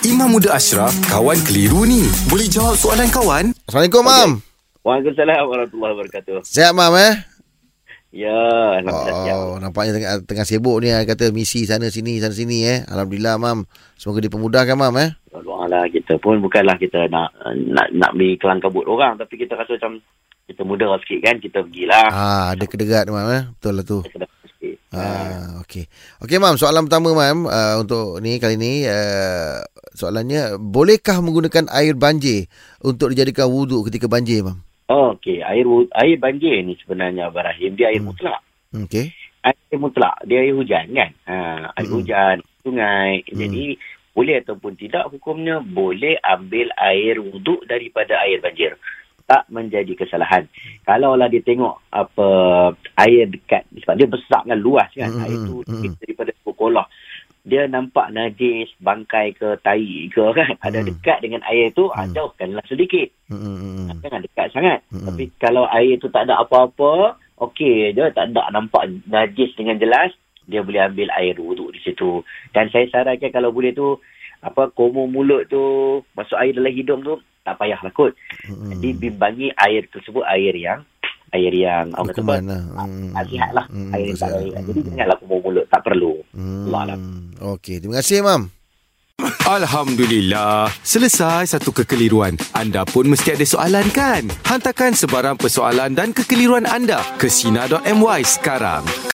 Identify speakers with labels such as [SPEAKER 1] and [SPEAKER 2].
[SPEAKER 1] Imam Muda Ashraf, kawan keliru ni. Boleh jawab soalan kawan?
[SPEAKER 2] Assalamualaikum, Mam.
[SPEAKER 3] Waalaikumsalam warahmatullahi wabarakatuh.
[SPEAKER 2] Sihat, Mam, eh?
[SPEAKER 3] Ya, alhamdulillah siap.
[SPEAKER 2] Oh, nampaknya tengah, tengah sibuk ni. ah, Kata misi sana sini, sana sini, eh. Alhamdulillah, Mam. Semoga dipermudahkan, Mam, eh.
[SPEAKER 3] Doalah kita pun bukanlah kita nak nak nak beri kelang kabut orang tapi kita rasa macam kita muda sikit kan kita pergilah.
[SPEAKER 2] Ah, ada kedegat, Mam, eh. Betul lah tu.
[SPEAKER 3] Sikit.
[SPEAKER 2] Ah, okey. Okey, Mam. Soalan pertama, Mam. Uh, untuk ni, kali ni. Uh, soalannya, bolehkah menggunakan air banjir untuk dijadikan wuduk ketika banjir, Mam?
[SPEAKER 3] Oh, okey. Air air banjir ni sebenarnya Abang Rahim dia air
[SPEAKER 2] Hmm.
[SPEAKER 3] mutlak.
[SPEAKER 2] Okey.
[SPEAKER 3] Air mutlak dia air hujan kan. Ha, air
[SPEAKER 2] Hmm.
[SPEAKER 3] hujan, sungai.
[SPEAKER 2] Hmm.
[SPEAKER 3] Jadi boleh ataupun tidak hukumnya boleh ambil air wuduk daripada air banjir. Tak menjadi kesalahan. Kalau lah dia tengok apa air dekat sebab dia besar kan luas kan.
[SPEAKER 2] Hmm,
[SPEAKER 3] Air tu
[SPEAKER 2] hmm.
[SPEAKER 3] daripada sekolah. Dia nampak najis, bangkai ke, tai ke kan. Ada
[SPEAKER 2] Hmm.
[SPEAKER 3] dekat dengan air tu,
[SPEAKER 2] Hmm.
[SPEAKER 3] hmm. jauhkanlah sedikit.
[SPEAKER 2] Hmm, hmm, hmm.
[SPEAKER 3] Jangan dekat sangat.
[SPEAKER 2] Hmm.
[SPEAKER 3] Tapi kalau air tu tak ada apa-apa, okey je. Tak ada nampak najis dengan jelas, dia boleh ambil air wuduk di situ. Dan saya sarankan kalau boleh tu, apa komo mulut tu, masuk air dalam hidung tu, tak payahlah kot.
[SPEAKER 2] Hmm.
[SPEAKER 3] Jadi bimbangi air tersebut air yang air yang orang kata apa,
[SPEAKER 2] Berkuman lah. Hmm.
[SPEAKER 3] tak sihat lah.
[SPEAKER 2] Hmm,
[SPEAKER 3] Air tak baik.
[SPEAKER 2] Hmm.
[SPEAKER 3] Jadi janganlah komo mulut. Tak perlu.
[SPEAKER 2] Hmm.
[SPEAKER 3] Allah.
[SPEAKER 2] Okey, terima kasih, Mam.
[SPEAKER 1] Alhamdulillah. Selesai satu kekeliruan. Anda pun mesti ada soalan kan? Hantarkan sebarang persoalan dan kekeliruan anda ke Sina.my sekarang.